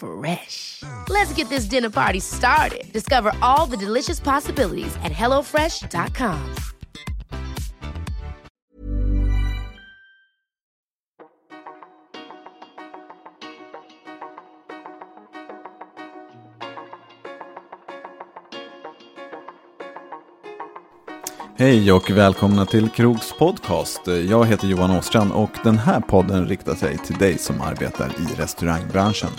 Fresh. Let's get this dinner party started. Discover all the delicious possibilities at hellofresh.com. Hej och välkomna till Krogs podcast. Jag heter Johan Åstrand och den här podden riktar sig till dig som arbetar i restaurangbranschen.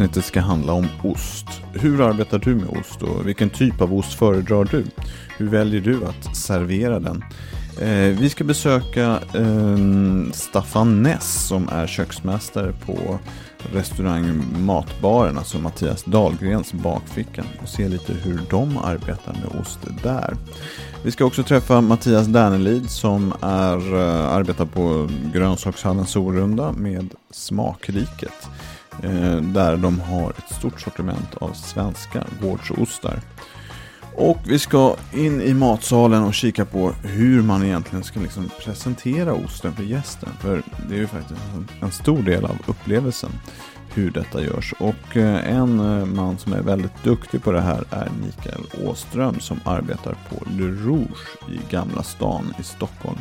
Avsnittet ska handla om ost. Hur arbetar du med ost och vilken typ av ost föredrar du? Hur väljer du att servera den? Eh, vi ska besöka eh, Staffan Ness som är köksmästare på restaurang Matbaren, alltså Mattias Dahlgrens bakficka och se lite hur de arbetar med ost där. Vi ska också träffa Mattias Dernelid som är, eh, arbetar på Grönsakshallen Sorunda med Smakriket. Eh, där de har ett stort sortiment av svenska gårdsostar. Och vi ska in i matsalen och kika på hur man egentligen ska liksom presentera osten för gästen. För det är ju faktiskt en stor del av upplevelsen hur detta görs. Och eh, en eh, man som är väldigt duktig på det här är Mikael Åström som arbetar på Le Rouge i Gamla stan i Stockholm.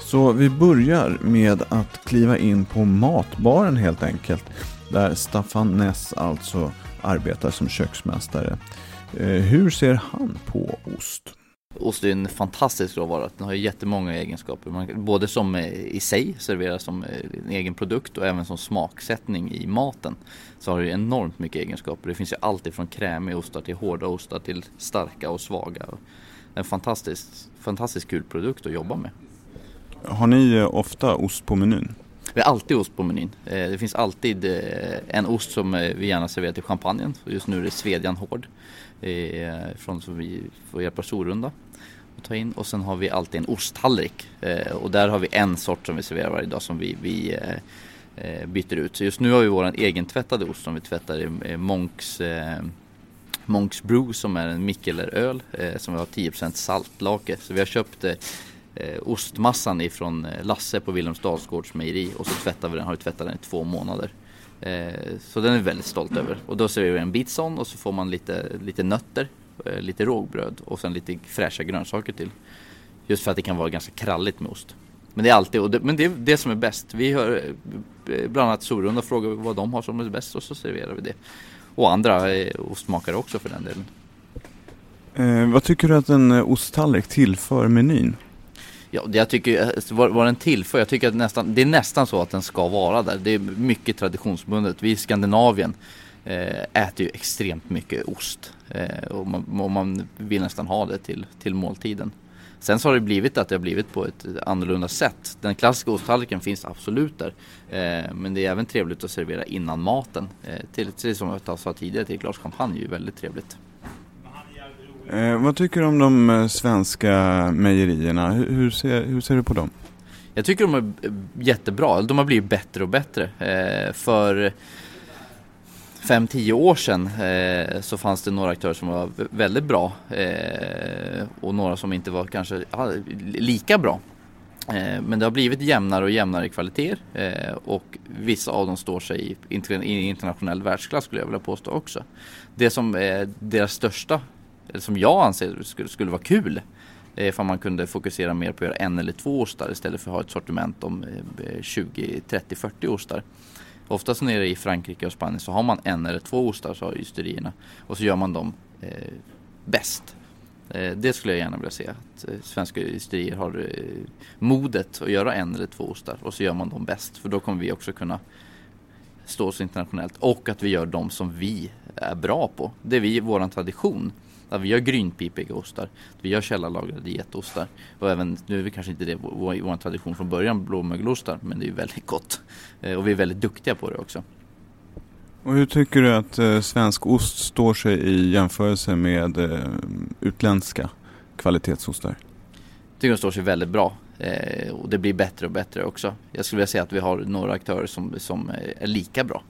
Så vi börjar med att kliva in på matbaren helt enkelt. Där Staffan Ness alltså arbetar som köksmästare. Eh, Hur ser han på ost? Ost är en fantastisk råvara. Den har jättemånga egenskaper. Man, både som eh, i sig, serveras som eh, en egen produkt och även som smaksättning i maten. Så har det enormt mycket egenskaper. Det finns ju allt ifrån krämiga ostar till hårda ostar till starka och svaga. En fantastiskt, fantastiskt kul produkt att jobba med. Har ni eh, ofta ost på menyn? Vi har alltid ost på menyn. Eh, det finns alltid eh, en ost som eh, vi gärna serverar till champagnen. Just nu är det Svedjan Hård. Från som vi får hjälpa Sorunda att ta in. Och sen har vi alltid en osttallrik. Och där har vi en sort som vi serverar varje dag som vi, vi byter ut. Så just nu har vi vår egentvättade ost som vi tvättar i Monks Monks Brew som är en mikkeleröl eh, som vi har 10% saltlake. Så vi har köpt eh, ostmassan ifrån eh, Lasse på Wilhelms Dalsgårds mejeri och så tvättar vi den, har vi tvättat den i två månader. Eh, så den är vi väldigt stolt över. Och då serverar vi en bit sån och så får man lite, lite nötter, eh, lite rågbröd och sen lite fräscha grönsaker till. Just för att det kan vara ganska kralligt med ost. Men det är alltid, och det, men det är det som är bäst. Vi hör eh, bland annat Sorunda och frågar vad de har som är bäst och så serverar vi det. Och andra eh, ostmakare också för den delen. Eh, vad tycker du att en eh, osttallrik tillför menyn? Ja, jag tycker, eh, vad, vad den tillför, jag tycker att nästan, det är nästan så att den ska vara där. Det är mycket traditionsbundet. Vi i Skandinavien eh, äter ju extremt mycket ost. Eh, och, man, och man vill nästan ha det till, till måltiden. Sen så har det blivit att det har blivit på ett annorlunda sätt. Den klassiska osttallriken finns absolut där. Eh, men det är även trevligt att servera innan maten. Eh, till, till, som jag sa tidigare, till ett glas champagne är ju väldigt trevligt. Eh, vad tycker du om de eh, svenska mejerierna? Hur, hur, ser, hur ser du på dem? Jag tycker de är eh, jättebra. De har blivit bättre och bättre. Eh, för 5-10 år sedan eh, så fanns det några aktörer som var väldigt bra eh, och några som inte var kanske lika bra. Eh, men det har blivit jämnare och jämnare kvaliteter eh, och vissa av dem står sig i internationell världsklass skulle jag vilja påstå också. Det som är deras största, som jag anser skulle, skulle vara kul, eh, Ifall man kunde fokusera mer på att göra en eller två ostar istället för att ha ett sortiment om 20, 30, 40 ostar. Oftast nere i Frankrike och Spanien så har man en eller två ostar, sa ysterierna. Och så gör man dem eh, bäst. Eh, det skulle jag gärna vilja se. Att eh, svenska ysterier har eh, modet att göra en eller två ostar och så gör man dem bäst. För då kommer vi också kunna stå oss internationellt. Och att vi gör dem som vi är bra på. Det är vi, våran tradition. Att vi gör grynpipiga ostar, vi gör källarlagrade getostar och även, nu är det kanske inte det vår, vår tradition från början, blåmögelostar, men det är väldigt gott. och vi är väldigt duktiga på det också. Och hur tycker du att eh, svensk ost står sig i jämförelse med eh, utländska kvalitetsostar? Jag tycker de står sig väldigt bra. Eh, och det blir bättre och bättre också. Jag skulle vilja säga att vi har några aktörer som, som är lika bra.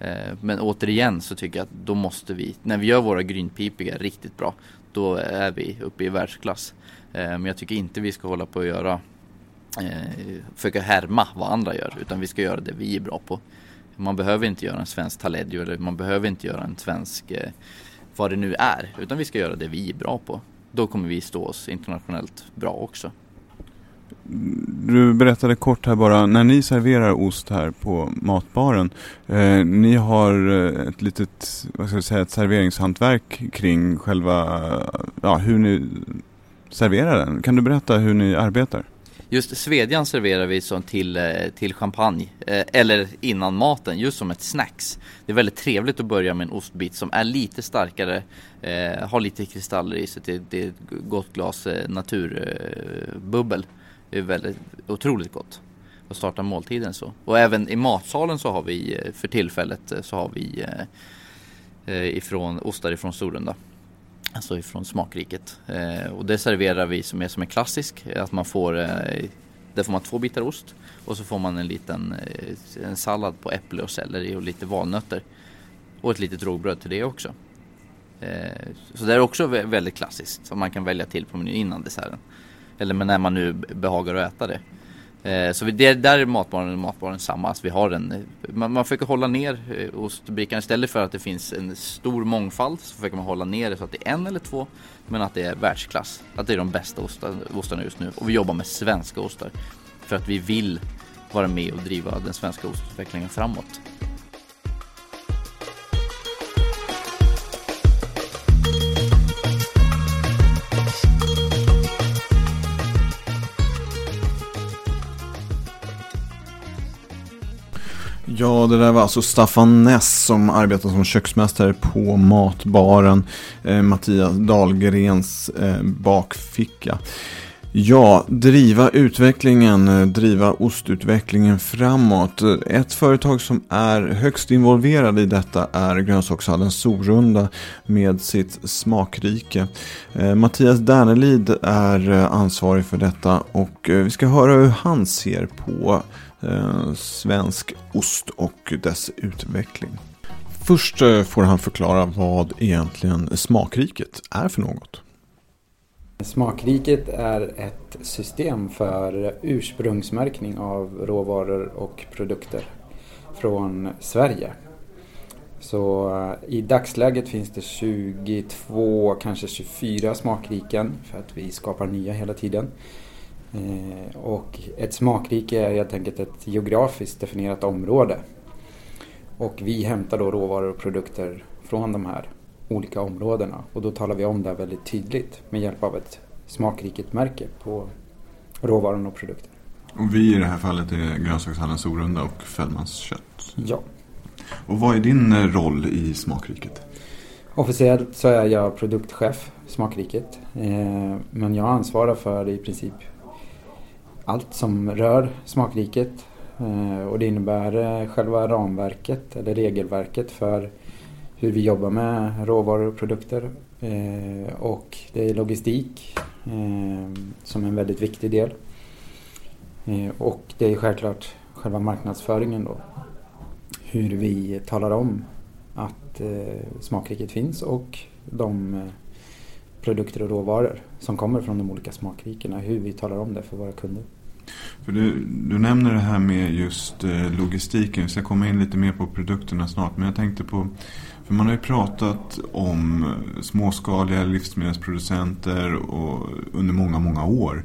Eh, men återigen så tycker jag att då måste vi, när vi gör våra grynpipiga riktigt bra, då är vi uppe i världsklass. Eh, men jag tycker inte vi ska hålla på att göra, eh, försöka härma vad andra gör, utan vi ska göra det vi är bra på. Man behöver inte göra en svensk Taleggio eller man behöver inte göra en svensk vad det nu är. Utan vi ska göra det vi är bra på. Då kommer vi stå oss internationellt bra också. Du berättade kort här bara, när ni serverar ost här på matbaren, eh, ni har eh, ett litet, vad ska jag säga, ett serveringshantverk kring själva, ja, hur ni serverar den. Kan du berätta hur ni arbetar? Just svedjan serverar vi som till, eh, till champagne eh, eller innan maten just som ett snacks. Det är väldigt trevligt att börja med en ostbit som är lite starkare, eh, har lite kristaller i sig, det, det är ett gott glas eh, naturbubbel det är väldigt otroligt gott att starta måltiden så. Och även i matsalen så har vi eh, för tillfället eh, så har vi eh, ifrån ostar ifrån Storunda. Alltså ifrån smakriket. Eh, och det serverar vi som är som en klassisk. Att man får, eh, där får man två bitar ost och så får man en liten eh, en sallad på äpple och selleri och lite valnötter. Och ett litet rågbröd till det också. Eh, så det är också väldigt klassiskt som man kan välja till på menyn innan desserten. Eller när man nu behagar att äta det. Eh, så det, där är matbaren och matbaren samma. Alltså vi har en, man, man försöker hålla ner eh, ostbrickan istället för att det finns en stor mångfald så försöker man hålla ner det så att det är en eller två men att det är världsklass. Att det är de bästa ostarna just nu och vi jobbar med svenska ostar för att vi vill vara med och driva den svenska ostutvecklingen framåt. Ja, det där var alltså Staffan Ness som arbetar som köksmästare på Matbaren. Eh, Mattias Dahlgrens eh, bakficka. Ja, driva utvecklingen, eh, driva ostutvecklingen framåt. Ett företag som är högst involverad i detta är grönsakshallen Sorunda med sitt smakrike. Eh, Mattias Dernelid är eh, ansvarig för detta och vi ska höra hur han ser på eh, svensk ost och dess utveckling. Först eh, får han förklara vad egentligen Smakriket är för något. Smakriket är ett system för ursprungsmärkning av råvaror och produkter från Sverige. Så eh, i dagsläget finns det 22, kanske 24 smakriken för att vi skapar nya hela tiden. Eh, och ett smakrike är helt enkelt ett geografiskt definierat område. Och vi hämtar då råvaror och produkter från de här olika områdena. Och då talar vi om det väldigt tydligt med hjälp av ett smakriket-märke på råvarorna och produkterna. Och vi i det här fallet är grönsakshallen Sorunda och Fällmans kött. Ja. Och vad är din eh, roll i Smakriket? Officiellt så är jag produktchef Smakriket. Eh, men jag ansvarar för i princip allt som rör smakriket. Eh, och det innebär eh, själva ramverket eller regelverket för hur vi jobbar med råvaror och produkter. Eh, och det är logistik som är en väldigt viktig del. Och det är självklart själva marknadsföringen då. Hur vi talar om att smakriket finns och de produkter och råvaror som kommer från de olika smakrikena. Hur vi talar om det för våra kunder. För du, du nämner det här med just eh, logistiken. Vi ska komma in lite mer på produkterna snart. Men jag tänkte på, för man har ju pratat om eh, småskaliga livsmedelsproducenter och, under många, många år.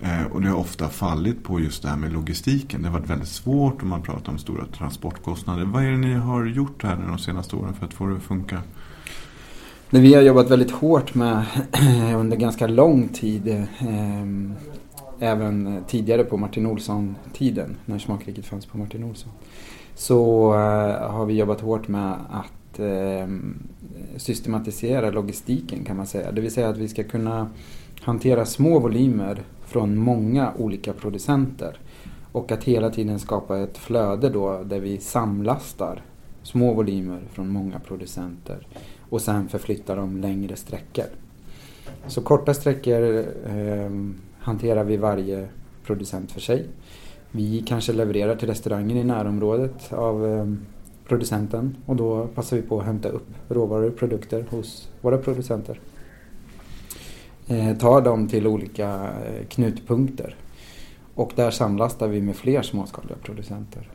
Eh, och det har ofta fallit på just det här med logistiken. Det har varit väldigt svårt och man pratar om stora transportkostnader. Vad är det ni har gjort här de senaste åren för att få det att funka? Det vi har jobbat väldigt hårt med under ganska lång tid. Även eh, tidigare på Martin Olsson-tiden, när Smakriket fanns på Martin Olsson. Så eh, har vi jobbat hårt med att eh, systematisera logistiken kan man säga. Det vill säga att vi ska kunna hantera små volymer från många olika producenter. Och att hela tiden skapa ett flöde då där vi samlastar små volymer från många producenter och sen förflyttar dem längre sträckor. Så korta sträckor eh, hanterar vi varje producent för sig. Vi kanske levererar till restaurangen i närområdet av ehm, producenten och då passar vi på att hämta upp råvaror och produkter hos våra producenter. Eh, tar dem till olika eh, knutpunkter och där samlastar vi med fler småskaliga producenter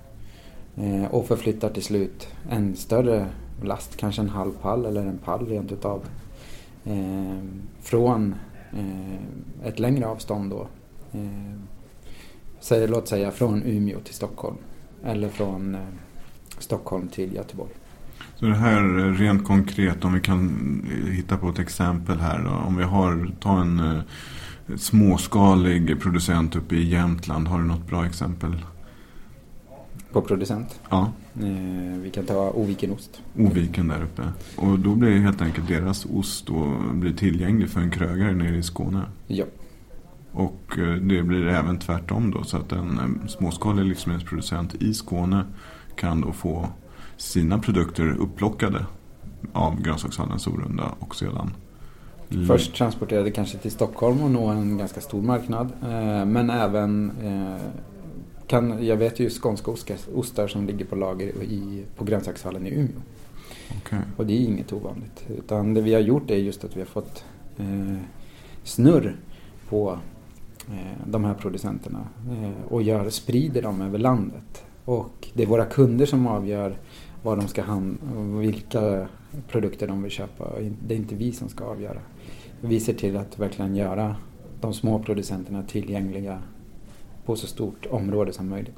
eh, och förflyttar till slut en större last, kanske en halv pall eller en pall rent utav från Eh, ett längre avstånd då. Eh, säg, låt säga från Umeå till Stockholm eller från eh, Stockholm till Göteborg. Så det här rent konkret, om vi kan hitta på ett exempel här då. Om vi har, ta en småskalig producent uppe i Jämtland. Har du något bra exempel? På producent? Ja. Eh, vi kan ta Ovikenost. Oviken där uppe. Och då blir helt enkelt deras ost då blir tillgänglig för en krögare nere i Skåne? Ja. Och eh, det blir även tvärtom då så att en eh, småskalig livsmedelsproducent i Skåne kan då få sina produkter upplockade av grönsakshandeln Sorunda och sedan Först transporterade kanske till Stockholm och nå en ganska stor marknad. Men även kan, jag vet ju skånska ostar som ligger på lager i, på grönsakshallen i Umeå. Okay. Och det är inget ovanligt. Utan det vi har gjort är just att vi har fått eh, snurr på eh, de här producenterna eh, och gör, sprider dem över landet. Och det är våra kunder som avgör vad de ska hand, vilka produkter de vill köpa. Det är inte vi som ska avgöra. Vi ser till att verkligen göra de små producenterna tillgängliga på så stort område som möjligt.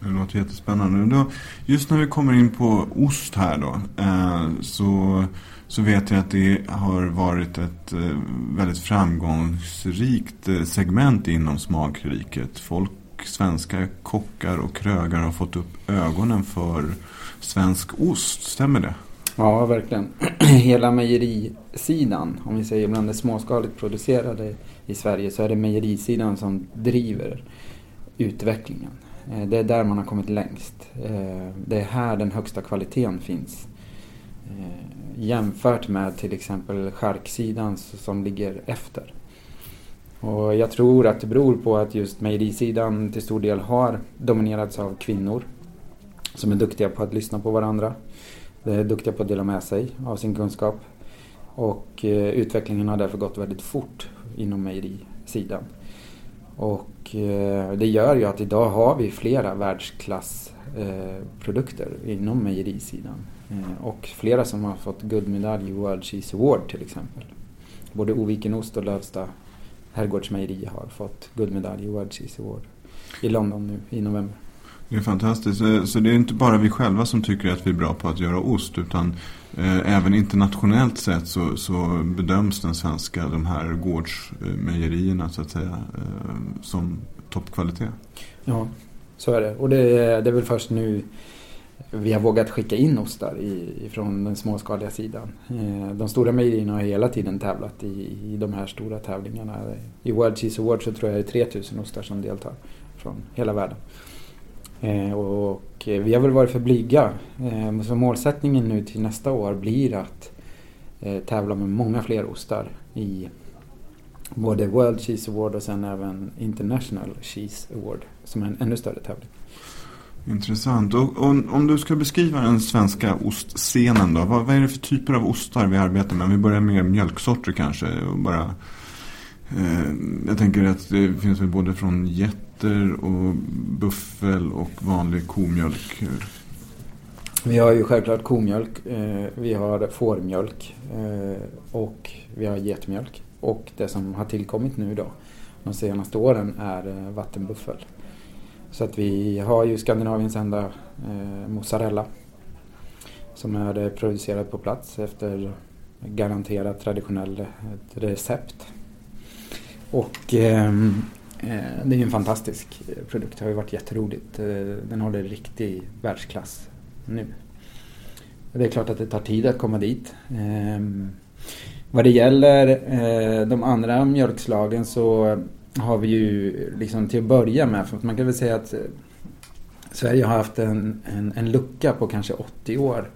Det låter jättespännande. Då, just när vi kommer in på ost här då. Eh, så, så vet jag att det har varit ett eh, väldigt framgångsrikt eh, segment inom smakriket. Folk, svenska kockar och krögare har fått upp ögonen för svensk ost. Stämmer det? Ja, verkligen. Hela mejerisidan, om vi säger bland det småskaligt producerade i Sverige, så är det mejerisidan som driver utvecklingen. Eh, det är där man har kommit längst. Eh, det är här den högsta kvaliteten finns. Eh, jämfört med till exempel charksidan som ligger efter. Och jag tror att det beror på att just mejerisidan till stor del har dominerats av kvinnor som är duktiga på att lyssna på varandra. De är duktiga på att dela med sig av sin kunskap. Och utvecklingen har därför gått väldigt fort inom mejerisidan. Och eh, det gör ju att idag har vi flera världsklassprodukter eh, inom mejerisidan. Eh, och flera som har fått guldmedalj i World Cheese Award till exempel. Både Ovikenost och Lövsta herrgårdsmejeri har fått guldmedalj i World Cheese Award i London nu i november. Det är fantastiskt. Eh, så det är inte bara vi själva som tycker att vi är bra på att göra ost utan eh, även internationellt sett så, så, bedöms den svenska, de här gårdsmejerierna så att säga, eh, som toppkvalitet. Ja, så är det. Och det är, det är väl först nu vi har vågat skicka in ostar i, från den småskaliga sidan. Eh, de stora mejerierna har hela tiden tävlat i, i de här stora tävlingarna. I World Cheese Awards så tror jag det är 3000 ostar som deltar från hela världen. Eh, och eh, vi har väl varit för blyga. Eh, så målsättningen nu till nästa år blir att tävla med många fler ostar i både World Cheese Award och sen även International Cheese Award som är en ännu större tävling. Intressant. Och, om du ska beskriva den svenska ostscenen då. Vad, vad, är det för typer av ostar vi arbetar med? Vi börjar med mjölksorter kanske. Och bara, eh, jag tänker att det finns väl både från get nötter och buffel och vanlig komjölk? Vi har ju självklart komjölk, eh, vi har fårmjölk eh, och vi har getmjölk. Och det som har tillkommit nu då de senaste åren är eh, vattenbuffel. Så att vi har ju Skandinaviens enda mozzarella som är producerad på plats efter garanterat traditionellt recept. Och eh, Eh, det är ju en fantastisk eh, produkt. Det har ju varit jätteroligt. Eh, den håller riktig världsklass nu. Det är klart att det tar tid att komma dit. Ehm, vad det gäller de andra mjölkslagen så har vi ju liksom till att börja med, för man kan väl säga att Sverige har haft en, en, en lucka på kanske 80 år.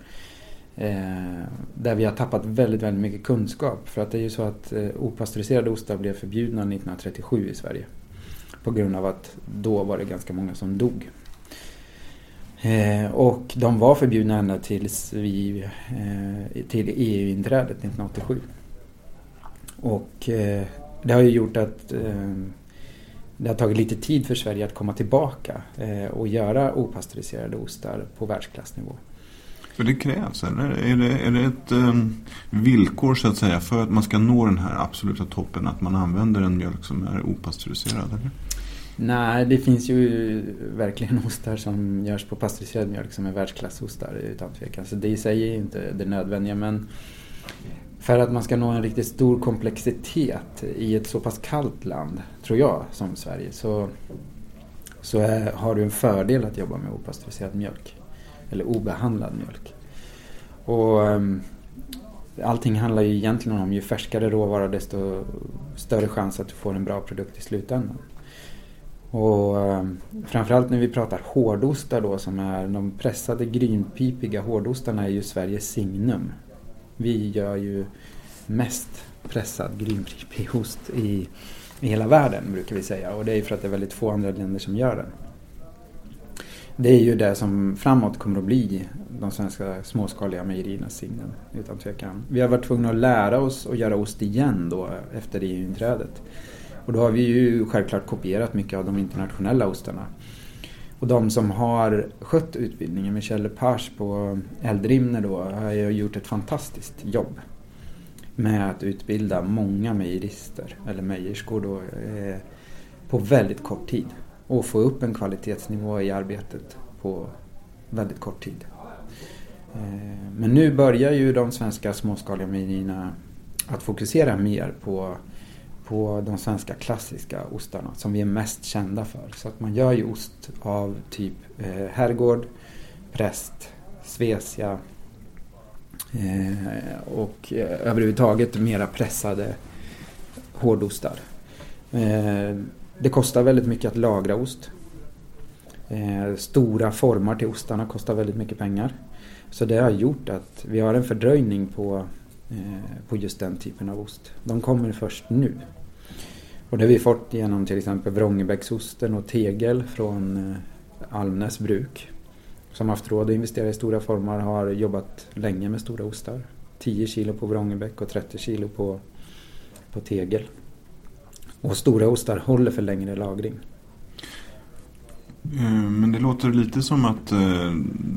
Eh, där vi har tappat väldigt, väldigt mycket kunskap. För att det är ju så att eh, opastöriserade ostar blev förbjudna 1937 i Sverige. På grund av att då var det ganska många som dog. Eh, och de var förbjudna ända tills vi, eh, till EU-inträdet 1987. Och eh, det har ju gjort att eh, det har tagit lite tid för Sverige att komma tillbaka eh, och göra opastöriserade ostar på världsklassnivå. För det krävs, eller? Är det, är det ett um, villkor så att säga för att man ska nå den här absoluta toppen att man använder en mjölk som är opastöriserad? Eller? Nej, det finns ju verkligen ostar som görs på pastöriserad mjölk som är världsklassostar utan tvekan. Så det i sig är inte det nödvändiga men för att man ska nå en riktigt stor komplexitet i ett så pass kallt land, tror jag, som Sverige så, så är, har du en fördel att jobba med opastöriserad mjölk. Eller obehandlad mjölk. Och um, Allting handlar ju egentligen om ju färskare råvara desto större chans att du får en bra produkt i slutändan. Och ehm, framförallt när vi pratar hårdostar då som är de pressade grynpipiga hårdostarna är ju Sveriges signum. Vi gör ju mest pressad grynpipig ost i, i hela världen brukar vi säga och det är för att det är väldigt få andra länder som gör den. Det är ju det som framåt kommer att bli de svenska småskaliga mejeriernas signum utan tvekan. Vi har varit tvungna att lära oss att göra ost igen då efter EU-inträdet. Och då har vi ju självklart kopierat mycket av de internationella ostarna. Och de som har skött utbildningen, Michel Lepage på Eldrimner då, har ju gjort ett fantastiskt jobb med att utbilda många mejerister, eller mejerskor då, eh, på väldigt kort tid. Och få upp en kvalitetsnivå i arbetet på väldigt kort tid. Eh, men nu börjar ju de svenska småskaliga mejerierna att fokusera mer på på de svenska klassiska ostarna som vi är mest kända för. Så att man gör ju ost av typ eh, herrgård, präst, svesia eh, och eh, överhuvudtaget mera pressade hårdostar. Eh, det kostar väldigt mycket att lagra ost. Eh, stora formar till ostarna kostar väldigt mycket pengar. Så det har gjort att vi har en fördröjning på Eh, på just den typen av ost. De kommer först nu. Och det har vi fått genom till exempel Vrångebäcksosten och tegel från eh, Almnäs bruk. Som haft råd att investera i stora formar har jobbat länge med stora ostar. 10 kilo på Vrångebäck och 30 kilo på, på tegel. Och stora ostar håller för längre lagring. Eh, men det låter lite som att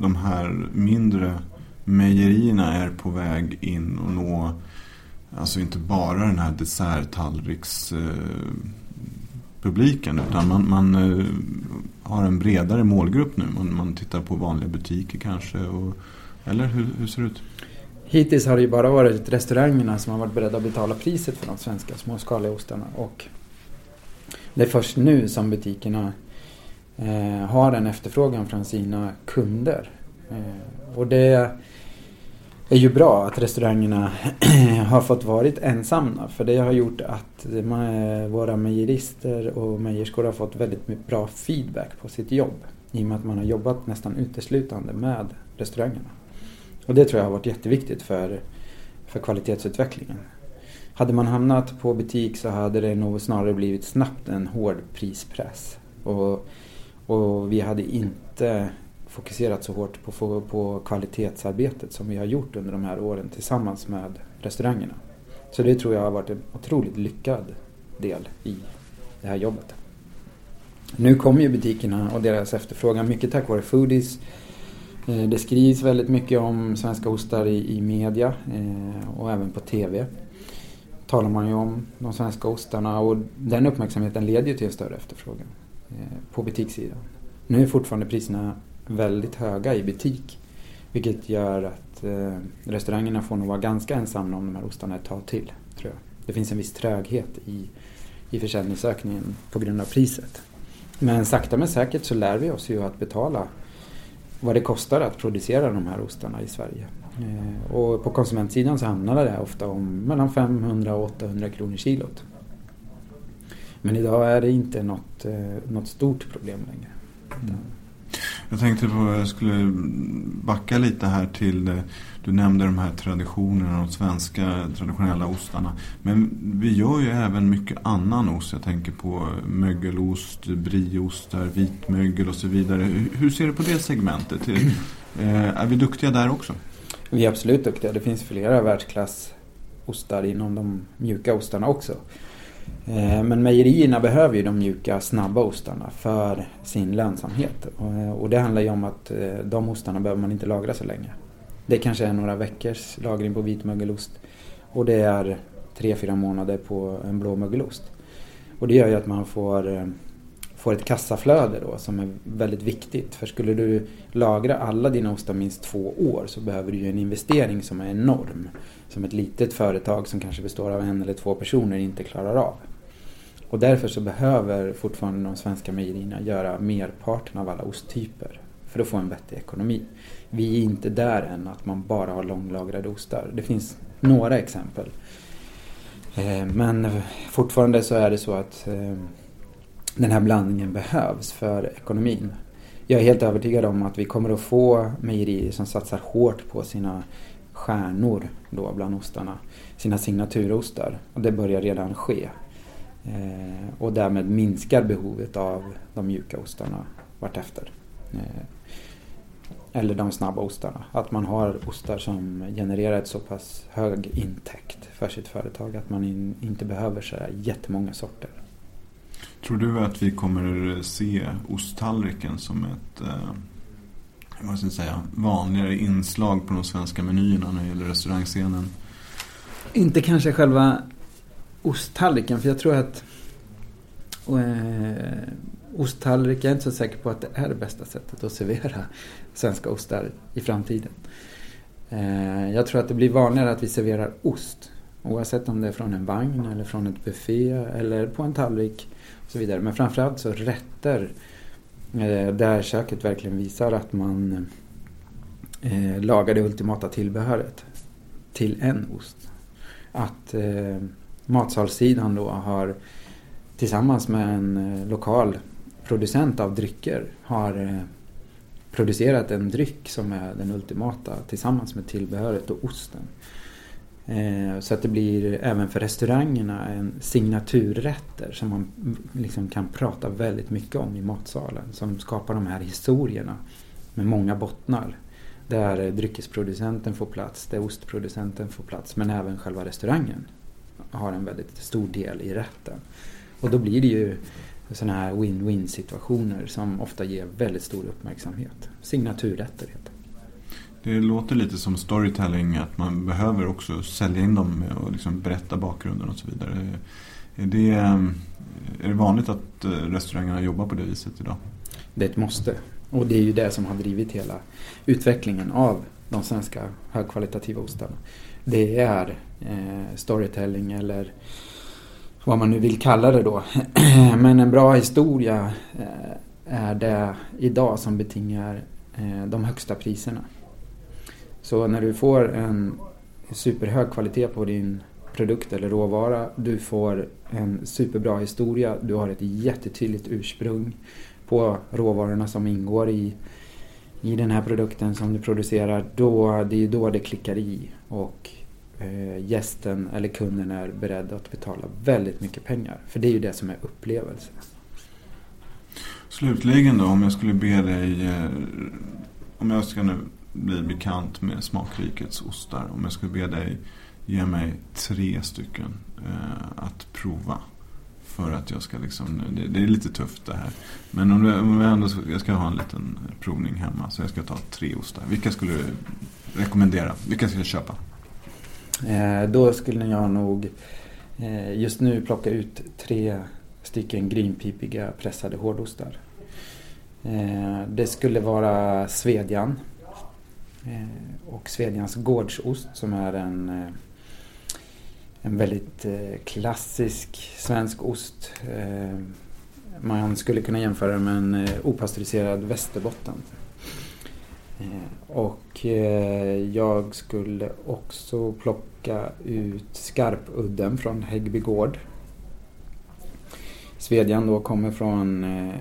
de här mindre mejerierna är på väg in och nå Alltså inte bara den här desserttallrikspubliken eh, utan man, man eh, har en bredare målgrupp nu. Man, man tittar på vanliga butiker kanske. Och, eller hur, hur ser det ut? Hittills har det ju bara varit restaurangerna som har varit beredda att betala priset för de svenska småskaliga ostarna. Och det är först nu som butikerna eh, har en efterfrågan från sina kunder. Eh, och det är ju bra att restaurangerna har fått varit ensamma. För det har gjort att eh, våra mejerister och mejerskor har fått väldigt bra feedback på sitt jobb. I och med att man har jobbat nästan uteslutande med restaurangerna. Och det tror jag har varit jätteviktigt för, för kvalitetsutvecklingen. Hade man hamnat på butik så hade det nog snarare blivit snabbt en hård prispress. Och, och vi hade inte fokuserat så hårt på, på kvalitetsarbetet som vi har gjort under de här åren tillsammans med restaurangerna. Så det tror jag har varit en otroligt lyckad del i det här jobbet. Nu kommer ju butikerna och deras efterfrågan mycket tack vare foodies. Eh, det skrivs väldigt mycket om svenska ostar i, i media eh, och även på TV. Talar man ju om de svenska ostarna och den uppmärksamheten leder ju till en större efterfrågan eh, på butikssidan. Nu är fortfarande priserna väldigt höga i butik vilket gör att eh, restaurangerna får nog vara ganska ensamma om de här ostarna ett tag till. Tror jag. Det finns en viss tröghet i, i försäljningsökningen på grund av priset. Men sakta men säkert så lär vi oss ju att betala vad det kostar att producera de här ostarna i Sverige. Eh, och på konsumentsidan så handlar det ofta om mellan 500 och 800 kronor kilot. Men idag är det inte något, eh, något stort problem längre. Mm. Jag tänkte på, jag skulle backa lite här till, eh, du nämnde de här traditionerna, de svenska traditionella ostarna. Men vi gör ju även mycket annan ost. Jag tänker på mögelost, brieostar, vitmögel och så vidare. Hur ser du på det segmentet? Eh, är vi duktiga där också? Vi är absolut duktiga. Det finns flera världsklassostar inom de mjuka ostarna också. Eh, men mejerierna behöver ju de mjuka, snabba ostarna för sin lönsamhet. Och eh, det handlar ju om att eh, de ostarna behöver man inte lagra så länge. Det kanske är några veckors lagring på vitmögelost och det är tre fyra månader på en blåmögelost. Och det gör ju att man får, får ett kassaflöde då som är väldigt viktigt. För skulle du lagra alla dina ostar minst två år så behöver du ju en investering som är enorm. Som ett litet företag som kanske består av en eller två personer inte klarar av. Och därför så behöver fortfarande de svenska mejerierna göra merparten av alla osttyper för att få en vettig ekonomi. Vi är inte där än att man bara har långlagrade ostar. Det finns några exempel. Eh, men fortfarande så är det så att eh, den här blandningen behövs för ekonomin. Jag är helt övertygad om att vi kommer att få mejerier som satsar hårt på sina stjärnor då bland ostarna. Sina signaturostar. Och det börjar redan ske. Eh, och därmed minskar behovet av de mjuka ostarna vartefter. Eh, eller de snabba ostarna. Att man har ostar som genererar ett så pass hög intäkt för sitt företag att man in, inte behöver så jättemånga sorter. Tror du att vi kommer se osttallriken som ett eh, vad ska jag säga, vanligare inslag på de svenska menyerna när det gäller restaurangscenen? Inte kanske själva osttallriken. För jag tror att eh, osttallrik, jag är inte så säker på att det är det bästa sättet att servera svenska ostar i framtiden. Eh, jag tror att det blir vanligare att vi serverar ost. Oavsett om det är från en vagn eller från ett buffé eller på en tallrik så vidare. Men framförallt så rätter eh, där köket verkligen visar att man eh, lagar det ultimata tillbehöret till en ost. Att eh, matsalssidan då har tillsammans med en eh, lokal producent av drycker har eh, producerat en dryck som är den ultimata tillsammans med tillbehöret och osten. Eh, så att det blir även för restaurangerna en signaturrätter som man liksom kan prata väldigt mycket om i matsalen. Som skapar de här historierna med många bottnar. Där dryckesproducenten får plats, där ostproducenten får plats men även själva restaurangen har en väldigt stor del i rätten. Och då blir det ju sådana här win-win situationer som ofta ger väldigt stor uppmärksamhet. Signaturrätter heter det det låter lite som storytelling att man behöver också sälja in dem och liksom berätta bakgrunden och så vidare. Är det, är det vanligt att eh, restaurangerna jobbar på det viset idag? Det är ett måste. Och det är ju det som har drivit hela utvecklingen av de svenska högkvalitativa ostarna. Det är eh, storytelling eller vad man nu vill kalla det då. Men en bra historia eh, är det idag som betingar eh, de högsta priserna. Så när du får en superhög kvalitet på din produkt eller råvara, du får en superbra historia, du har ett jättetydligt ursprung på råvarorna som ingår i, i den här produkten som du producerar, då, det är då det klickar i och eh, gästen eller kunden är beredd att betala väldigt mycket pengar. För det är ju det som är upplevelsen. Slutligen då, om jag skulle be dig, eh, om jag ska nu bli bekant med Smakrikets ostar, om jag skulle be dig ge mig tre stycken eh, att prova för att jag ska liksom, det, det är lite tufft det här. Men om, om jag ändå ska, jag ska ha en liten provning hemma så jag ska ta tre ostar. Vilka skulle du rekommendera? Vilka ska jag köpa? Eh, då skulle jag nog eh, just nu plocka ut tre stycken greenpipiga pressade hårdostar. Eh, det skulle vara Svedjan Eh, och Svedjans gårdsost som är en, eh, en väldigt eh, klassisk svensk ost. Man skulle kunna jämföra med en opastöriserad västerbotten. Och jag skulle också plocka ut skarpudden från Häggby gård. Svedjan då kommer från, eh,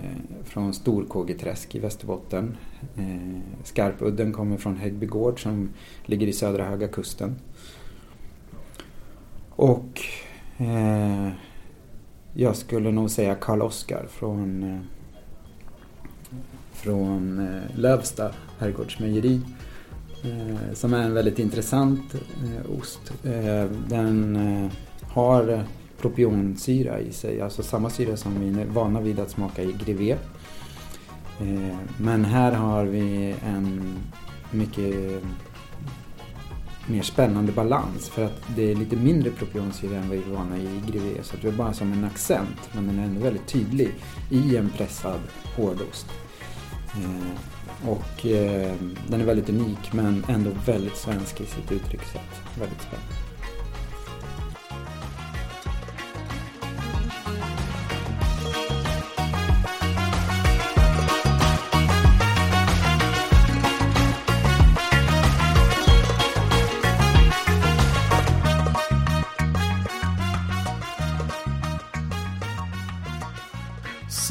från Storkågeträsk i Västerbotten. Eh, Skarpudden kommer från Häggby gård som ligger i södra Höga kusten. Och eh, jag skulle nog säga Karl Oskar från, eh, från eh, Lövsta herrgårdsmejeri. Eh, som är en väldigt intressant eh, ost. Eh, den eh, har propionsyra i sig, alltså samma syra som vi är vana vid att smaka i Grevé. Eh, men här har vi en mycket mer spännande balans för att det är lite mindre propionsyra än vad vi är vana i Grevé. Så det är bara som en accent men den är ändå väldigt tydlig i en pressad hårdost. Eh, och eh, den är väldigt unik men ändå väldigt svensk i sitt uttryckssätt. Väldigt spännande.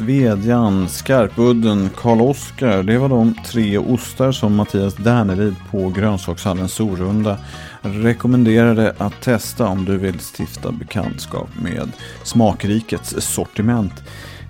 Svedjan, Skarpudden, Karl Oskar. Det var de tre ostar som Mattias Därnelid på Grönsakshallen Sorunda rekommenderade att testa om du vill stifta bekantskap med Smakrikets sortiment.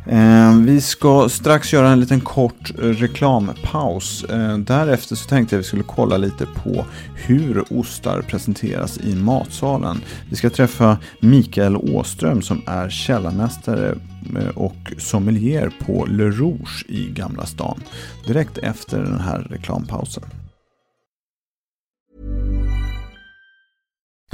Ehm, vi ska strax göra en liten kort eh, reklampaus. Ehm, därefter så tänkte jag att vi skulle kolla lite på hur ostar presenteras i matsalen. Vi ska träffa Mikael Åström som är källarmästare eh, och sommelier på Le Rouge i Gamla stan. Direkt efter den här reklampausen.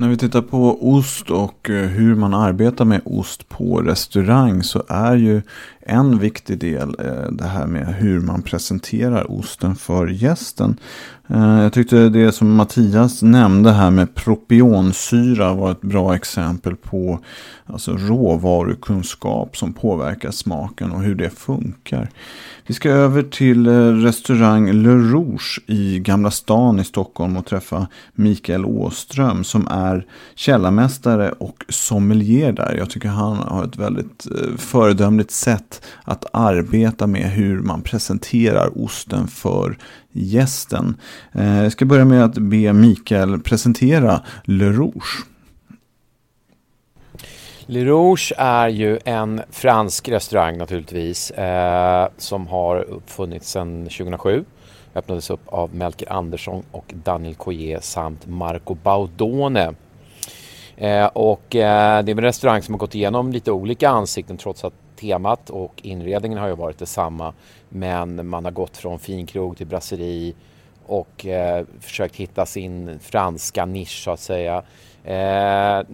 När vi tittar på ost och eh, hur man arbetar med ost på restaurang så är ju en viktig del är det här med hur man presenterar osten för gästen. Eh, jag tyckte det som Mattias nämnde här med propionsyra var ett bra exempel på alltså råvarukunskap som påverkar smaken och hur det funkar. Vi ska över till eh, restaurang Le Rouge i Gamla stan i Stockholm och träffa Mikael Åström som är källarmästare och sommelier där. Jag tycker han har ett väldigt föredömligt sätt att arbeta med hur man presenterar osten för gästen. Eh, jag ska börja med att be Mikael presentera Le Rouge. Le Rouge är ju en fransk restaurang naturligtvis eh, som har uppfunnits sedan 2007. Öppnades upp av Melker Andersson och Daniel Coyer samt Marco Baudone. Eh, och eh, det är en restaurang som har gått igenom lite olika ansikten trots att temat och inredningen har ju varit detsamma. Men man har gått från finkrog till brasserie och eh, försökt hitta sin franska nisch så att säga. Eh,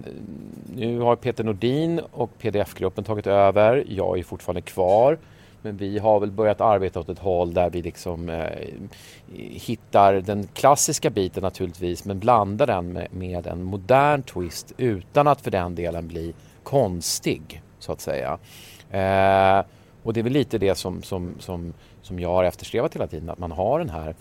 nu har Peter Nordin och PDF-gruppen tagit över. Jag är fortfarande kvar. Men vi har väl börjat arbeta åt ett håll där vi liksom eh, hittar den klassiska biten naturligtvis men blandar den med, med, en modern twist utan att för den delen bli konstig så att säga. Eh, och det är väl lite det som, som, som, som jag har eftersträvat hela tiden, att man har den här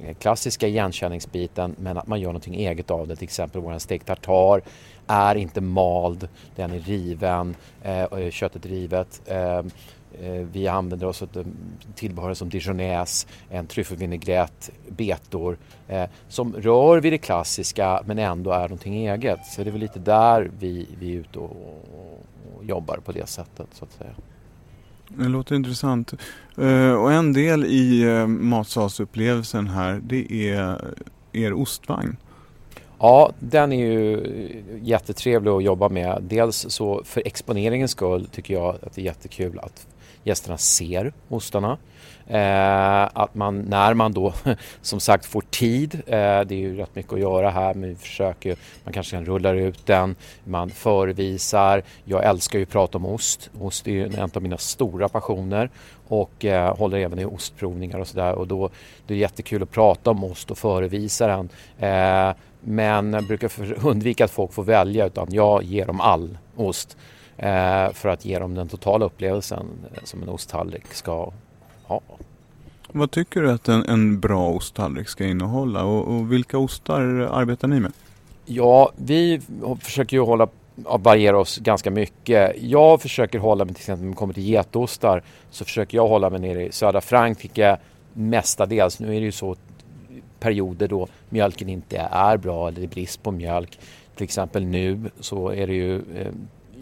eh, klassiska igenkänningsbiten men att man gör någonting eget av det. Till exempel vår stekt tartar är inte mald, den är riven, eh, köttet rivet. Eh, eh, vi använder oss av eh, tillbehör som dijonäs, en tryffelvinägrett, betor eh, som rör vid det klassiska men ändå är någonting eget. Så det är väl lite där vi, vi är ute och, och jobbar på det sättet så att säga. Det låter intressant. Uh, och en del i uh, matsalsupplevelsen här, det är er ostvagn. Ja, den är ju jättetrevlig att jobba med. Dels så för exponeringens skull tycker jag att det är jättekul att gästerna ser ostarna. Eh, att man när man då som sagt får tid, eh, det är ju rätt mycket att göra här men vi försöker, man kanske kan rulla ut den, man förevisar. Jag älskar ju att prata om ost, ost är ju en av mina stora passioner och eh, håller även i ostprovningar och sådär och då det är jättekul att prata om ost och förevisa den. Eh, men jag brukar undvika att folk får välja utan jag ger dem all ost eh, för att ge dem den totala upplevelsen eh, som en osttallrik ska ha. Vad tycker du att en, en bra osttallrik ska innehålla och, och, vilka ostar arbetar ni med? Ja, vi försöker ju hålla variera oss ganska mycket. Jag försöker hålla mig till exempel när det kommer till getostar så försöker jag hålla mig nere i södra Frankrike mestadels. Nu är det ju så perioder då mjölken inte är bra eller det är brist på mjölk. Till exempel nu så är det ju eh,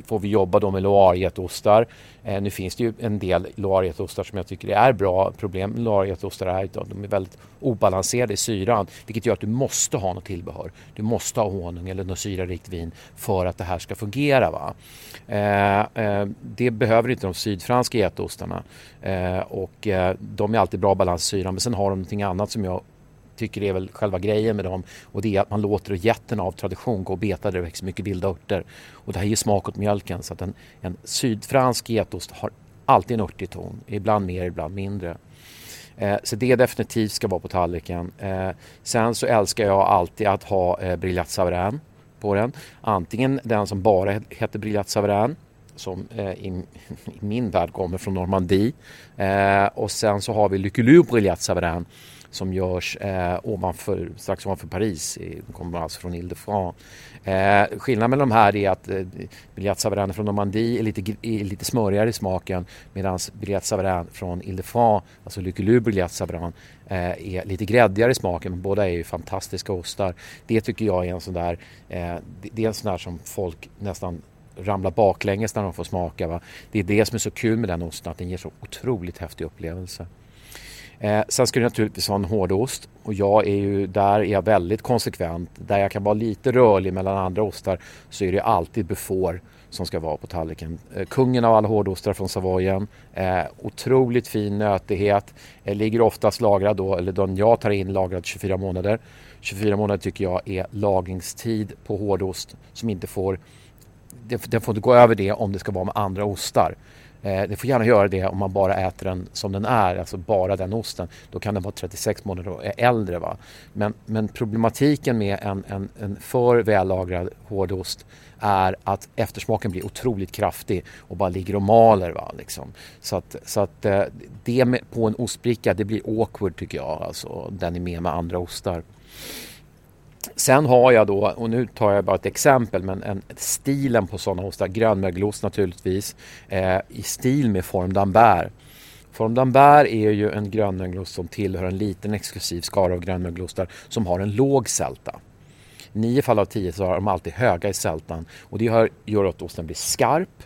får vi jobba då med loirgetostar. Eh, nu finns det ju en del loirgetostar som jag tycker är bra. Problem med loirgetostar är att de är väldigt obalanserade i syran vilket gör att du måste ha något tillbehör. Du måste ha honung eller något syrarikt vin för att det här ska fungera. Va? Eh, eh, det behöver inte de sydfranska getostarna eh, och eh, de är alltid bra balans i syran men sen har de någonting annat som jag tycker är väl själva grejen med dem och det är att man låter getterna av tradition gå och beta där det växer mycket vilda örter. Och det här ger smak åt mjölken så att en, en sydfransk getost har alltid en örtig ton, ibland mer, ibland mindre. Eh, så det definitivt ska vara på tallriken. Eh, sen så älskar jag alltid att ha eh, briljat savarin på den. Antingen den som bara heter briljat savarin som eh, i, i, min värld kommer från Normandie. Eh, och sen så har vi Lyckelur briljat savarin som görs eh, ovanför, strax ovanför Paris. De kommer alltså från Ile-de-France. Eh, skillnaden mellan de här är att eh, Biljat Savarin från Normandie är lite, är lite smörigare i smaken medan Biljat Savarin från Ile-de-France, alltså Lyckelur Biljat Savarin, eh, är lite gräddigare i smaken. Men båda är ju fantastiska ostar. Det tycker jag är en sån där, eh, det är en sån där som folk nästan ramlar baklänges när de får smaka. Va? Det är det som är så kul med den osten, att den ger så otroligt häftig upplevelse. Eh, sen ska du naturligtvis ha en hårdost och jag är ju, där är jag väldigt konsekvent. Där jag kan vara lite rörlig mellan andra ostar så är det alltid Beaufort som ska vara på tallriken. Eh, kungen av alla hårdostar från Savoyen. Eh, otroligt fin nötighet. Eh, ligger oftast lagrad då, eller den jag tar in lagrad 24 månader. 24 månader tycker jag är lagringstid på hårdost som inte får den får inte gå över det om det ska vara med andra ostar. Eh, det får gärna göra det om man bara äter den som den är, alltså bara den osten. Då kan den vara 36 månader och äldre. Va? Men, men problematiken med en, en, en för vällagrad hårdost är att eftersmaken blir otroligt kraftig och bara ligger och maler. Va? Liksom. Så att, så att eh, det med, på en ostbricka det blir awkward tycker jag, alltså, den är med med andra ostar. Sen har jag då, och nu tar jag bara ett exempel, men en, stilen på sådana ostar, grönmögelost naturligtvis, eh, i stil med form d'Ambert. Form d'Ambert är ju en grönmögelost som tillhör en liten exklusiv skara av grönmögelostar som har en låg sälta. nio fall av tio så har de alltid höga i sältan och det gör, gör att osten blir skarp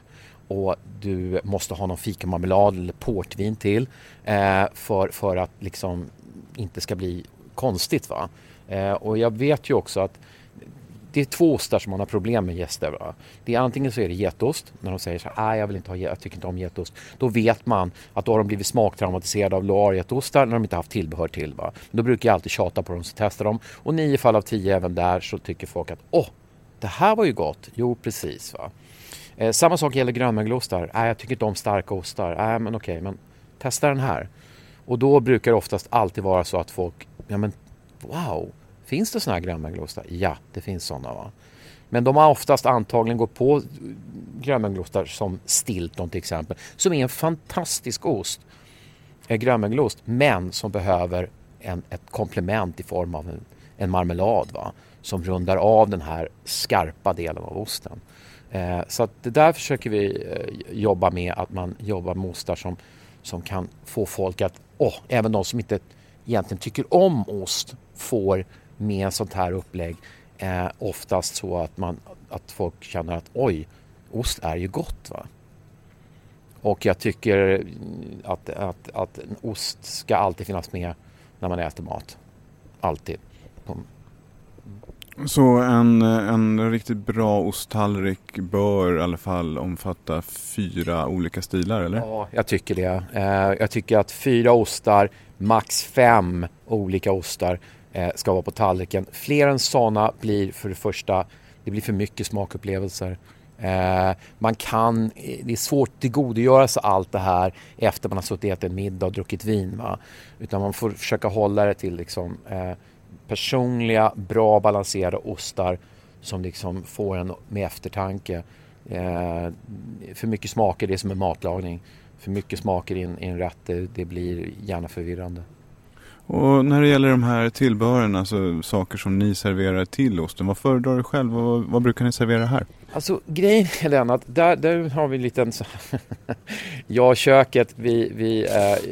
och du måste ha någon fikamarmelad eller portvin till eh, för, för att liksom inte ska bli konstigt. Va? Eh, och jag vet ju också att det är två ostar som man har problem med gäster. Va? Det är antingen så är det getost, när de säger så här, jag vill inte ha, jag tycker inte om getost. Då vet man att då har de blivit smaktraumatiserade av loirgetostar när de inte haft tillbehör till. Va? Då brukar jag alltid tjata på dem så testar de. Och nio fall av tio även där så tycker folk att, åh, det här var ju gott. Jo, precis. va. Eh, samma sak gäller grönmögelostar. Nej, jag tycker inte om starka ostar. Nej, men okej, men testa den här. Och då brukar det oftast alltid vara så att folk, ja men wow, finns det sådana här grönmögelostar? Ja, det finns sådana. Va? Men de har oftast antagligen gått på grönmögelostar som Stilton till exempel, som är en fantastisk ost. En grönmögelost, men som behöver en, ett komplement i form av en, en marmelad va? som rundar av den här skarpa delen av osten. Eh, så att det där försöker vi eh, jobba med, att man jobbar med ostar som, som kan få folk att, oh, även de som inte egentligen tycker om ost, får med sånt här upplägg eh, oftast så att, man, att folk känner att oj, ost är ju gott. Va? Och jag tycker att, att, att ost ska alltid finnas med när man äter mat. Alltid. Så en, en riktigt bra osttallrik bör i alla fall omfatta fyra olika stilar eller? Ja, jag tycker det. Eh, jag tycker att fyra ostar, max fem olika ostar Eh, ska vara på tallriken. Fler än sådana blir för det första, det blir för mycket smakupplevelser. Eh, man kan, eh, det är svårt att tillgodogöra sig allt det här efter man har suttit och ätit en middag och druckit vin. Va? Utan man får försöka hålla det till liksom, eh, personliga, bra balanserade ostar som liksom får en med eftertanke. Eh, för mycket smaker, det är som en matlagning. För mycket smaker i en, i en rätt, det, det blir gärna förvirrande. Och när det gäller de här tillbehören, alltså saker som ni serverar till osten, vad föredrar du själv och vad, vad brukar ni servera här? Alltså grejen är den att där, där har vi en liten... jag och köket, vi, vi, eh,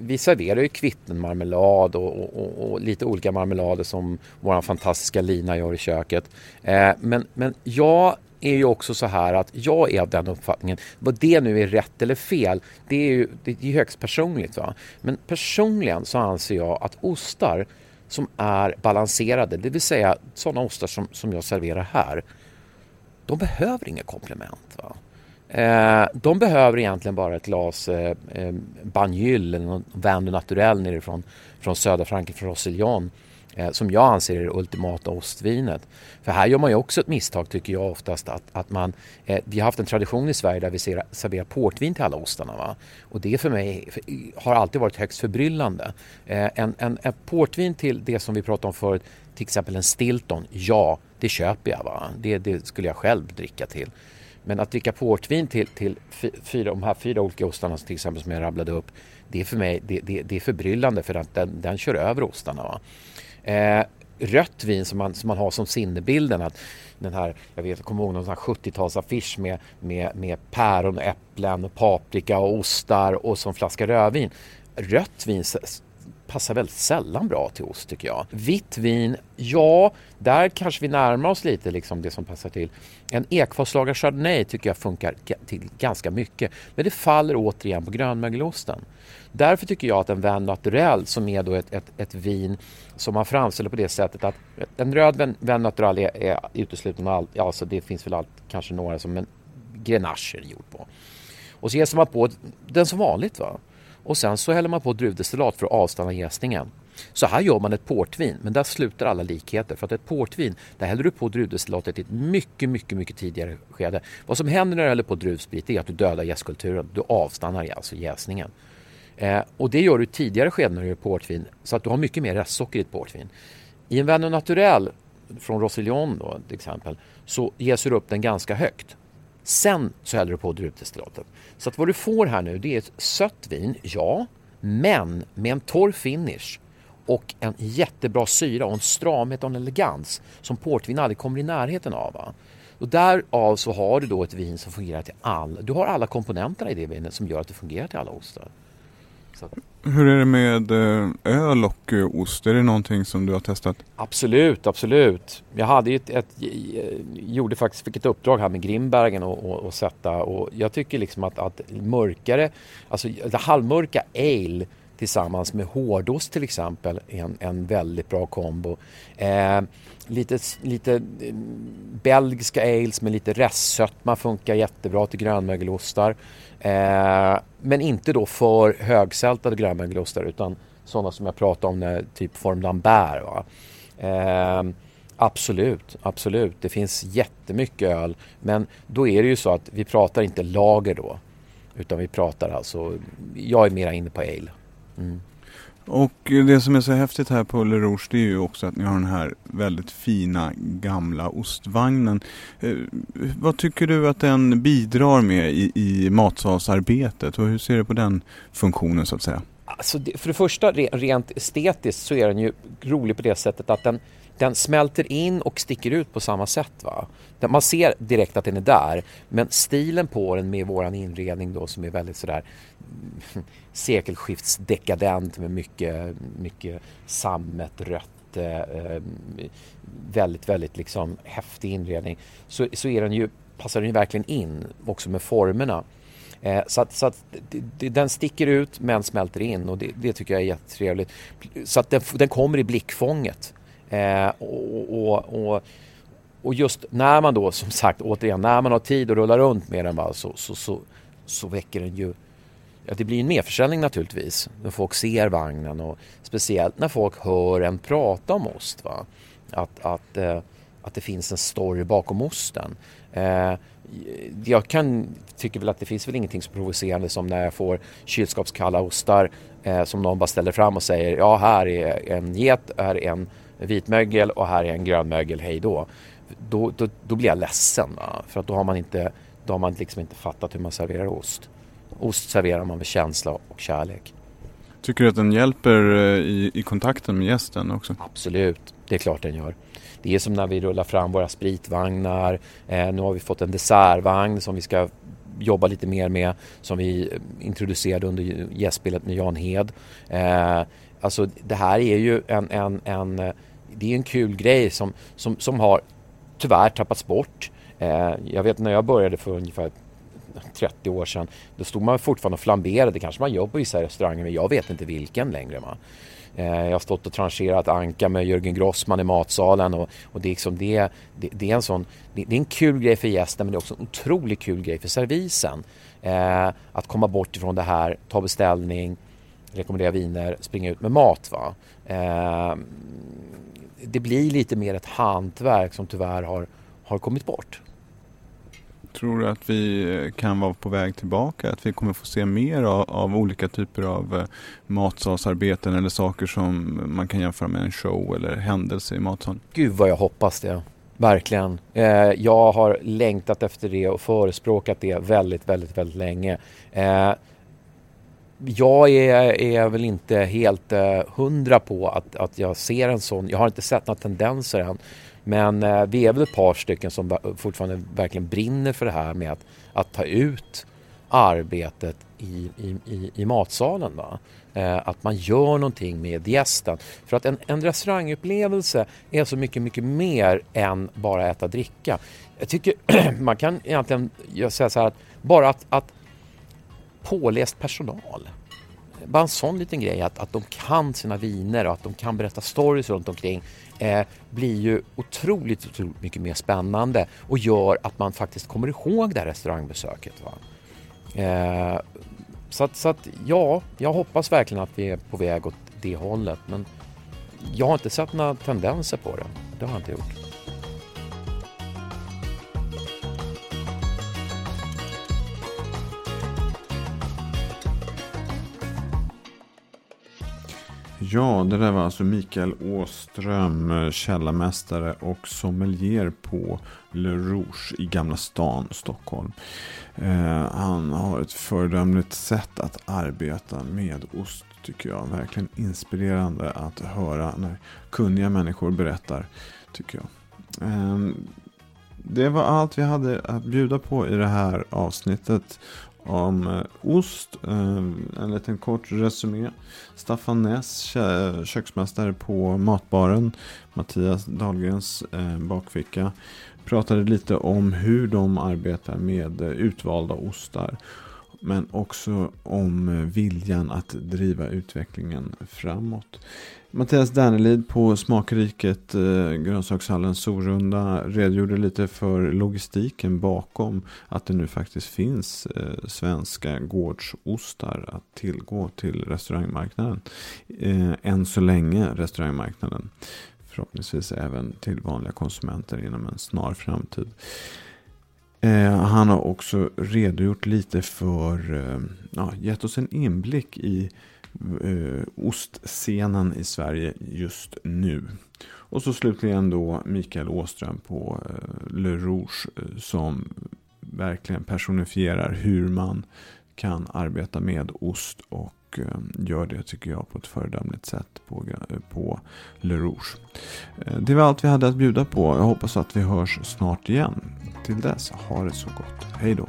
vi serverar ju kvittenmarmelad och, och, och, och, lite olika marmelader som vår fantastiska Lina gör i köket. Eh, men, men jag är ju också så här att jag är av den uppfattningen, vad det nu är rätt eller fel, det är ju det är högst personligt. Va? Men personligen så anser jag att ostar som är balanserade, det vill säga sådana ostar som, som jag serverar här, de behöver inga komplement. Va? Eh, de behöver egentligen bara ett glas eh, eh, Banjul eller någon Vin Naturel nerifrån från södra Frankrike, från Rossillon eh, Eh, som jag anser är det ultimata ostvinet. För här gör man ju också ett misstag tycker jag oftast att, att man, eh, vi har haft en tradition i Sverige där vi ser, serverar portvin till alla ostarna. Va? Och det för mig för, har alltid varit högst förbryllande. Eh, en, en, en portvin till det som vi pratade om förut, till exempel en Stilton, ja det köper jag. Va? Det, det skulle jag själv dricka till. Men att dricka portvin till, till fyra, de här fyra olika ostarna till exempel som jag rabblade upp, det är för mig det, det, det är förbryllande för att den, den kör över ostarna. Va? Eh, rött vin som man, som man har som sinnebilden. Att den här, jag vet, jag kommer ihåg någon 70-talsaffisch med, med, med päron, äpplen, paprika och ostar och som flaska rödvin. Rött vin passar väldigt sällan bra till ost tycker jag. Vitt vin, ja, där kanske vi närmar oss lite liksom det som passar till. En ekfatslagrad chardonnay tycker jag funkar till ganska mycket. Men det faller återigen på grönmögelosten. Därför tycker jag att en Vin Naturel som är då ett, ett, ett, vin som man framställer på det sättet att en röd Vin Naturel är, är utesluten allt, alltså det finns väl allt, kanske några som en Grenache är gjord på. Och så ger man på den som vanligt va. Och sen så häller man på druvdestillat för att avstanna jäsningen. Så här gör man ett portvin, men där slutar alla likheter. För att ett portvin, där häller du på druvdestillatet i ett mycket, mycket, mycket tidigare skede. Vad som händer när du häller på druvsprit är att du dödar jäskulturen. Du avstannar alltså jäsningen. Eh, och det gör du i tidigare skeden när du gör portvin, så att du har mycket mer restsocker i ett portvin. I en Vino naturell, från Rossillon då, till exempel, så jäser du upp den ganska högt. Sen så häller du på druvdestillatet. Så att vad du får här nu det är ett sött vin, ja, men med en torr finish och en jättebra syra och en stramhet och en elegans som portvin aldrig kommer i närheten av. Va? Och därav så har du då ett vin som fungerar till alla. Du har alla komponenterna i det vinet som gör att det fungerar till alla ostar. Hur är det med eh, öl och eh, ost? Är det någonting som du har testat? Absolut, absolut. Jag hade ett, ett, gjorde faktiskt, fick ett uppdrag här med Grimbergen och, och, och sätta och jag tycker liksom att, att mörkare, alltså det halvmörka ale tillsammans med hårdost till exempel är en, en väldigt bra kombo. Eh, lite, lite mm, belgiska ales med lite restsötma funkar jättebra till grönmögelostar. Eh, men inte då för högsältade grönmögelostar utan sådana som jag pratade om, när, typ Form Lambert. Va? Eh, absolut, absolut. Det finns jättemycket öl. Men då är det ju så att vi pratar inte lager då. Utan vi pratar alltså, jag är mera inne på ale. Mm. Och det som är så häftigt här på Le Rouge det är ju också att ni har den här väldigt fina gamla ostvagnen. Eh, vad tycker du att den bidrar med i, i matsalsarbetet och hur ser du på den funktionen så att säga? Alltså, för det första rent estetiskt så är den ju rolig på det sättet att den, den smälter in och sticker ut på samma sätt. Va? Man ser direkt att den är där men stilen på den med våran inredning då som är väldigt sådär sekelskiftsdekadent med mycket, mycket sammet, rött, eh, eh, väldigt, väldigt liksom häftig inredning så, så är den ju, passar den ju verkligen in också med formerna. Eh, så att, så att det, den sticker ut men smälter in och det, det tycker jag är jättetrevligt. Så att den, den kommer i blickfånget. Eh, och, och, och, och, just när man då, som sagt, återigen, när man har tid att rulla runt med den va, så, så, så, så väcker den ju Ja, det blir en merförsäljning naturligtvis när folk ser vagnen och speciellt när folk hör en prata om ost. Va? Att, att, eh, att det finns en story bakom osten. Eh, jag kan, tycker väl att det finns väl ingenting så provocerande som när jag får kylskåpskalla ostar eh, som någon bara ställer fram och säger ja här är en get, här är en vitmögel och här är en grönmögel, hej då. Då, då, då blir jag ledsen va? för att då har man inte, då har man liksom inte fattat hur man serverar ost. Ost serverar man med känsla och kärlek. Tycker du att den hjälper eh, i, i kontakten med gästen också? Absolut, det är klart den gör. Det är som när vi rullar fram våra spritvagnar. Eh, nu har vi fått en dessertvagn som vi ska jobba lite mer med som vi introducerade under gästspelet med Jan Hed. Eh, alltså det här är ju en, en, en, eh, det är en kul grej som, som, som har tyvärr tappats bort. Eh, jag vet när jag började för ungefär 30 år sedan. Då stod man fortfarande och flamberade. Det kanske man gör på vissa restauranger men jag vet inte vilken längre. Man. Eh, jag har stått och trancherat anka med Jörgen Grossman i matsalen och, och det, är liksom det, det, det, är en sån, det, det, är en kul grej för gästen men det är också en otroligt kul grej för servisen. Eh, att komma bort ifrån det här, ta beställning, rekommendera viner, springa ut med mat. Va? Eh, det blir lite mer ett hantverk som tyvärr har, har kommit bort. Tror du att vi kan vara på väg tillbaka? Att vi kommer få se mer av, av olika typer av eh, matsalsarbeten eller saker som man kan jämföra med en show eller händelse i matsalen? Gud vad jag hoppas det. Verkligen. Eh, jag har längtat efter det och förespråkat det väldigt, väldigt, väldigt länge. Eh, jag är, är, väl inte helt eh, hundra på att, att jag ser en sån. Jag har inte sett några tendenser än. Men eh, vi är väl ett par stycken som fortfarande verkligen brinner för det här med att, att ta ut arbetet i, i, i, i matsalen. Va? Eh, att man gör någonting med gästen. För att en, en restaurangupplevelse är så mycket, mycket mer än bara äta och dricka. Jag tycker man kan egentligen säga så här att bara att, att påläst personal bara en sån liten grej att, att de kan sina viner och att de kan berätta stories runt omkring eh, blir ju otroligt, otroligt mycket mer spännande och gör att man faktiskt kommer ihåg det här restaurangbesöket. Va? Eh, så, att, så att ja, jag hoppas verkligen att vi är på väg åt det hållet men jag har inte sett några tendenser på det. Det har jag inte gjort. Ja, det där var alltså Mikael Åström, eh, källarmästare och sommelier på Le Rouge i Gamla stan, Stockholm. Eh, han har ett föredömligt sätt att arbeta med ost, tycker jag. Verkligen inspirerande att höra när kunniga människor berättar, tycker jag. Eh, det var allt vi hade att bjuda på i det här avsnittet om eh, ost. Eh, en liten kort resumé. Staffan Näs, köksmästare på Matbaren, Mattias Dahlgrens eh, bakficka, pratade lite om hur de arbetar med utvalda ostar. Men också om viljan att driva utvecklingen framåt. Mattias Dernelid på Smakriket eh, Grönsakshallen Sorunda redogjorde lite för logistiken bakom att det nu faktiskt finns eh, svenska gårdsostar att tillgå till restaurangmarknaden. Eh, än så länge restaurangmarknaden. Förhoppningsvis även till vanliga konsumenter inom en snar framtid. Eh, han har också redogjort lite för, eh, ja, gett oss en inblick i eh, ostscenen i Sverige just nu. Och så slutligen då Mikael Åström på eh, Le Rouge eh, som verkligen personifierar hur man kan arbeta med ost och eh, gör det tycker jag på ett föredömligt sätt på, eh, på Le Rouge. Det var allt vi hade att bjuda på. Jag hoppas att vi hörs snart igen. Till dess, ha det så gott. Hej då!